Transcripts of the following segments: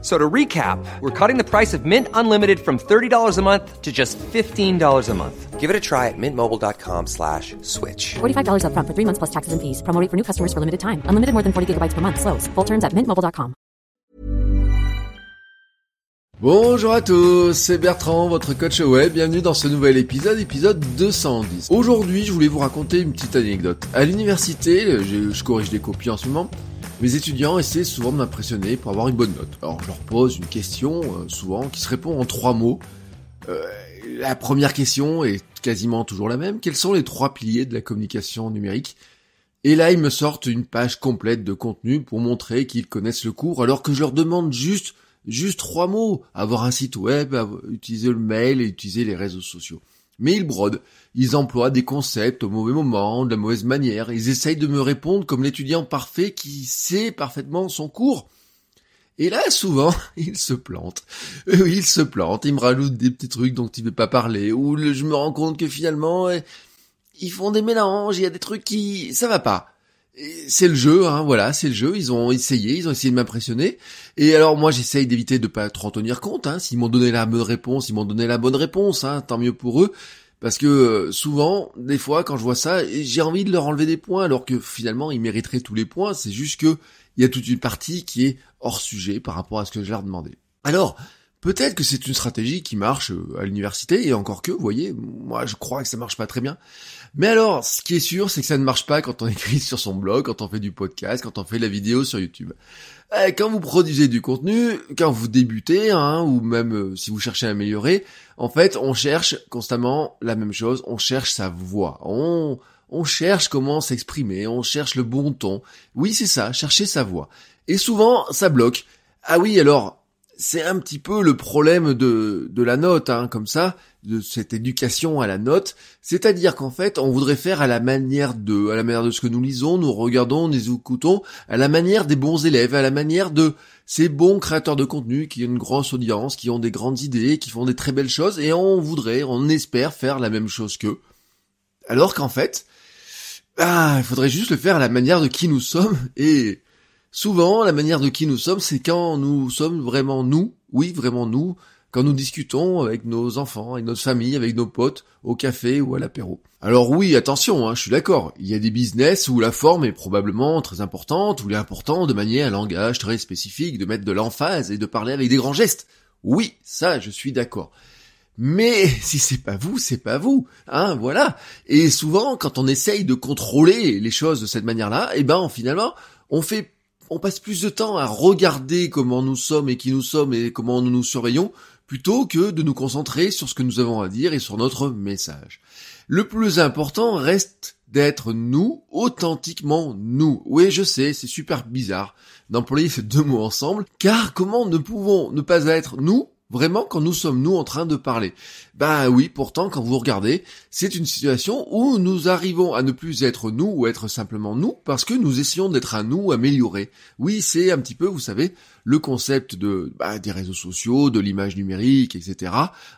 So to recap, we're cutting the price of Mint Unlimited from $30 a month to just $15 a month. Give it a try at mintmobile.com slash switch. $45 upfront for three months plus taxes and fees. Promo rate for new customers for limited time. Unlimited more than 40 gigabytes per month. Slows. Full terms at mintmobile.com. Bonjour à tous, c'est Bertrand, votre coach web. Bienvenue dans ce nouvel épisode, épisode 210. Aujourd'hui, je voulais vous raconter une petite anecdote. À l'université, je, je corrige des copies en ce moment. Mes étudiants essaient souvent de m'impressionner pour avoir une bonne note. Alors je leur pose une question, euh, souvent, qui se répond en trois mots. Euh, la première question est quasiment toujours la même. Quels sont les trois piliers de la communication numérique? Et là, ils me sortent une page complète de contenu pour montrer qu'ils connaissent le cours, alors que je leur demande juste, juste trois mots. Avoir un site web, utiliser le mail et utiliser les réseaux sociaux. Mais ils brodent, ils emploient des concepts au mauvais moment, de la mauvaise manière, ils essayent de me répondre comme l'étudiant parfait qui sait parfaitement son cours. Et là, souvent, ils se plantent. Oui, ils se plantent, ils me rajoutent des petits trucs dont ils ne pas parler, ou je me rends compte que finalement, eh, ils font des mélanges, il y a des trucs qui... ça va pas. C'est le jeu, hein, voilà, c'est le jeu. Ils ont essayé, ils ont essayé de m'impressionner. Et alors moi, j'essaye d'éviter de pas trop en tenir compte. Hein. S'ils m'ont donné la bonne réponse, ils m'ont donné la bonne réponse. Hein, tant mieux pour eux. Parce que euh, souvent, des fois, quand je vois ça, j'ai envie de leur enlever des points, alors que finalement, ils mériteraient tous les points. C'est juste que il y a toute une partie qui est hors sujet par rapport à ce que je leur demandais. Alors, peut-être que c'est une stratégie qui marche euh, à l'université, et encore que, vous voyez, moi, je crois que ça marche pas très bien. Mais alors, ce qui est sûr, c'est que ça ne marche pas quand on écrit sur son blog, quand on fait du podcast, quand on fait de la vidéo sur YouTube. Euh, quand vous produisez du contenu, quand vous débutez, hein, ou même euh, si vous cherchez à améliorer, en fait, on cherche constamment la même chose, on cherche sa voix. On, on cherche comment s'exprimer, on cherche le bon ton. Oui, c'est ça, chercher sa voix. Et souvent, ça bloque. Ah oui, alors, c'est un petit peu le problème de, de la note, hein, comme ça, de cette éducation à la note. C'est-à-dire qu'en fait, on voudrait faire à la manière de, à la manière de ce que nous lisons, nous regardons, nous écoutons, à la manière des bons élèves, à la manière de ces bons créateurs de contenu qui ont une grosse audience, qui ont des grandes idées, qui font des très belles choses, et on voudrait, on espère faire la même chose qu'eux. Alors qu'en fait, ah, il faudrait juste le faire à la manière de qui nous sommes, et Souvent, la manière de qui nous sommes, c'est quand nous sommes vraiment nous, oui, vraiment nous, quand nous discutons avec nos enfants, avec notre famille, avec nos potes, au café ou à l'apéro. Alors oui, attention, hein, je suis d'accord, il y a des business où la forme est probablement très importante, où il est important de manier un langage très spécifique, de mettre de l'emphase et de parler avec des grands gestes. Oui, ça, je suis d'accord. Mais si c'est pas vous, c'est pas vous, hein, voilà. Et souvent, quand on essaye de contrôler les choses de cette manière-là, eh ben, finalement, on fait on passe plus de temps à regarder comment nous sommes et qui nous sommes et comment nous nous surveillons, plutôt que de nous concentrer sur ce que nous avons à dire et sur notre message. Le plus important reste d'être nous, authentiquement nous. Oui, je sais, c'est super bizarre d'employer ces deux mots ensemble, car comment ne pouvons ne pas être nous Vraiment, quand nous sommes nous en train de parler. Ben oui, pourtant, quand vous regardez, c'est une situation où nous arrivons à ne plus être nous ou être simplement nous parce que nous essayons d'être un nous amélioré. Oui, c'est un petit peu, vous savez, le concept de bah, des réseaux sociaux, de l'image numérique, etc.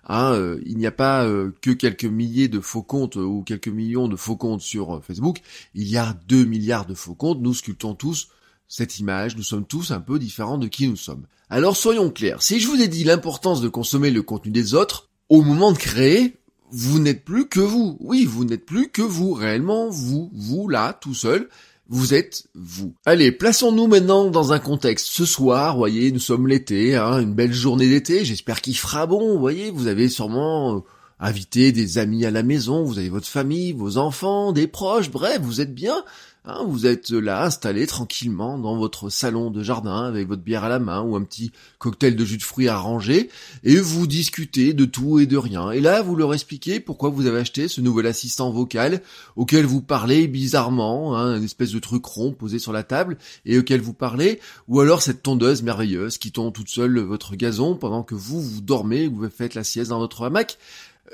Hein, euh, il n'y a pas euh, que quelques milliers de faux comptes euh, ou quelques millions de faux comptes sur Facebook. Il y a deux milliards de faux comptes. Nous sculptons tous cette image, nous sommes tous un peu différents de qui nous sommes. Alors soyons clairs, si je vous ai dit l'importance de consommer le contenu des autres, au moment de créer, vous n'êtes plus que vous. Oui, vous n'êtes plus que vous, réellement vous, vous là, tout seul. Vous êtes vous. Allez, plaçons-nous maintenant dans un contexte. Ce soir, voyez, nous sommes l'été, hein, une belle journée d'été. J'espère qu'il fera bon. Voyez, vous avez sûrement euh, invité des amis à la maison. Vous avez votre famille, vos enfants, des proches. Bref, vous êtes bien. Hein, vous êtes là installé tranquillement dans votre salon de jardin avec votre bière à la main ou un petit cocktail de jus de fruits arrangé et vous discutez de tout et de rien. Et là, vous leur expliquez pourquoi vous avez acheté ce nouvel assistant vocal auquel vous parlez bizarrement, hein, une espèce de truc rond posé sur la table et auquel vous parlez, ou alors cette tondeuse merveilleuse qui tond toute seule votre gazon pendant que vous vous dormez, vous faites la sieste dans votre hamac.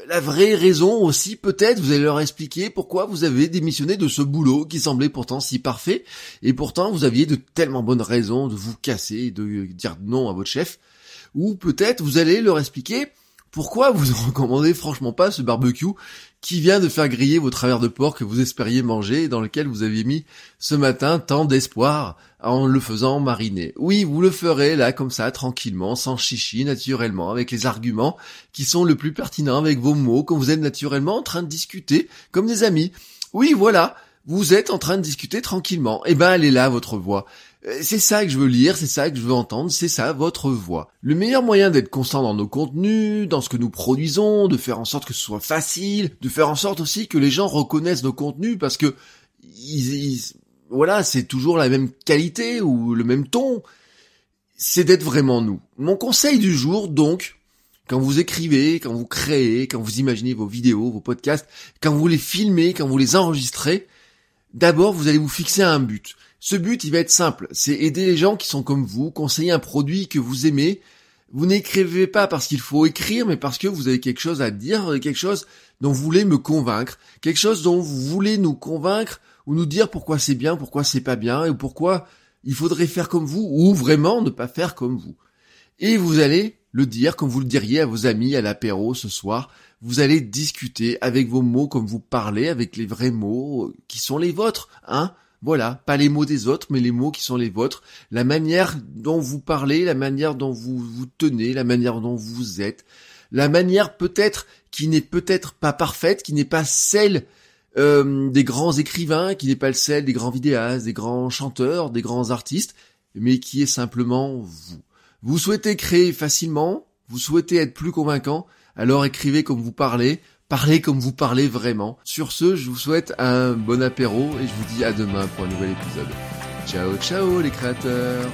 La vraie raison aussi, peut-être, vous allez leur expliquer pourquoi vous avez démissionné de ce boulot qui semblait pourtant si parfait, et pourtant vous aviez de tellement bonnes raisons de vous casser de dire non à votre chef. Ou peut-être vous allez leur expliquer pourquoi vous ne recommandez franchement pas ce barbecue qui vient de faire griller vos travers de porc que vous espériez manger et dans lequel vous aviez mis ce matin tant d'espoir en le faisant mariner. Oui, vous le ferez là comme ça, tranquillement, sans chichi, naturellement, avec les arguments qui sont le plus pertinents, avec vos mots, quand vous êtes naturellement en train de discuter comme des amis. Oui, voilà, vous êtes en train de discuter tranquillement. Eh ben, elle est là, votre voix. Euh, c'est ça que je veux lire, c'est ça que je veux entendre, c'est ça votre voix. Le meilleur moyen d'être constant dans nos contenus, dans ce que nous produisons, de faire en sorte que ce soit facile, de faire en sorte aussi que les gens reconnaissent nos contenus parce que voilà, c'est toujours la même qualité ou le même ton. C'est d'être vraiment nous. Mon conseil du jour, donc, quand vous écrivez, quand vous créez, quand vous imaginez vos vidéos, vos podcasts, quand vous les filmez, quand vous les enregistrez, d'abord vous allez vous fixer un but. Ce but, il va être simple, c'est aider les gens qui sont comme vous, conseiller un produit que vous aimez. Vous n'écrivez pas parce qu'il faut écrire, mais parce que vous avez quelque chose à dire, quelque chose dont vous voulez me convaincre, quelque chose dont vous voulez nous convaincre ou nous dire pourquoi c'est bien, pourquoi c'est pas bien, et pourquoi il faudrait faire comme vous, ou vraiment ne pas faire comme vous. Et vous allez le dire comme vous le diriez à vos amis à l'apéro ce soir. Vous allez discuter avec vos mots comme vous parlez, avec les vrais mots qui sont les vôtres, hein voilà, pas les mots des autres, mais les mots qui sont les vôtres, la manière dont vous parlez, la manière dont vous vous tenez, la manière dont vous êtes, la manière peut-être qui n'est peut-être pas parfaite, qui n'est pas celle euh, des grands écrivains, qui n'est pas celle des grands vidéastes, des grands chanteurs, des grands artistes, mais qui est simplement vous. Vous souhaitez créer facilement, vous souhaitez être plus convaincant, alors écrivez comme vous parlez, Parlez comme vous parlez vraiment. Sur ce, je vous souhaite un bon apéro et je vous dis à demain pour un nouvel épisode. Ciao ciao les créateurs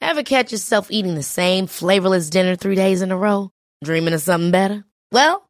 Ever catch yourself eating the same flavorless dinner three days in a row? Dreaming of something better? Well,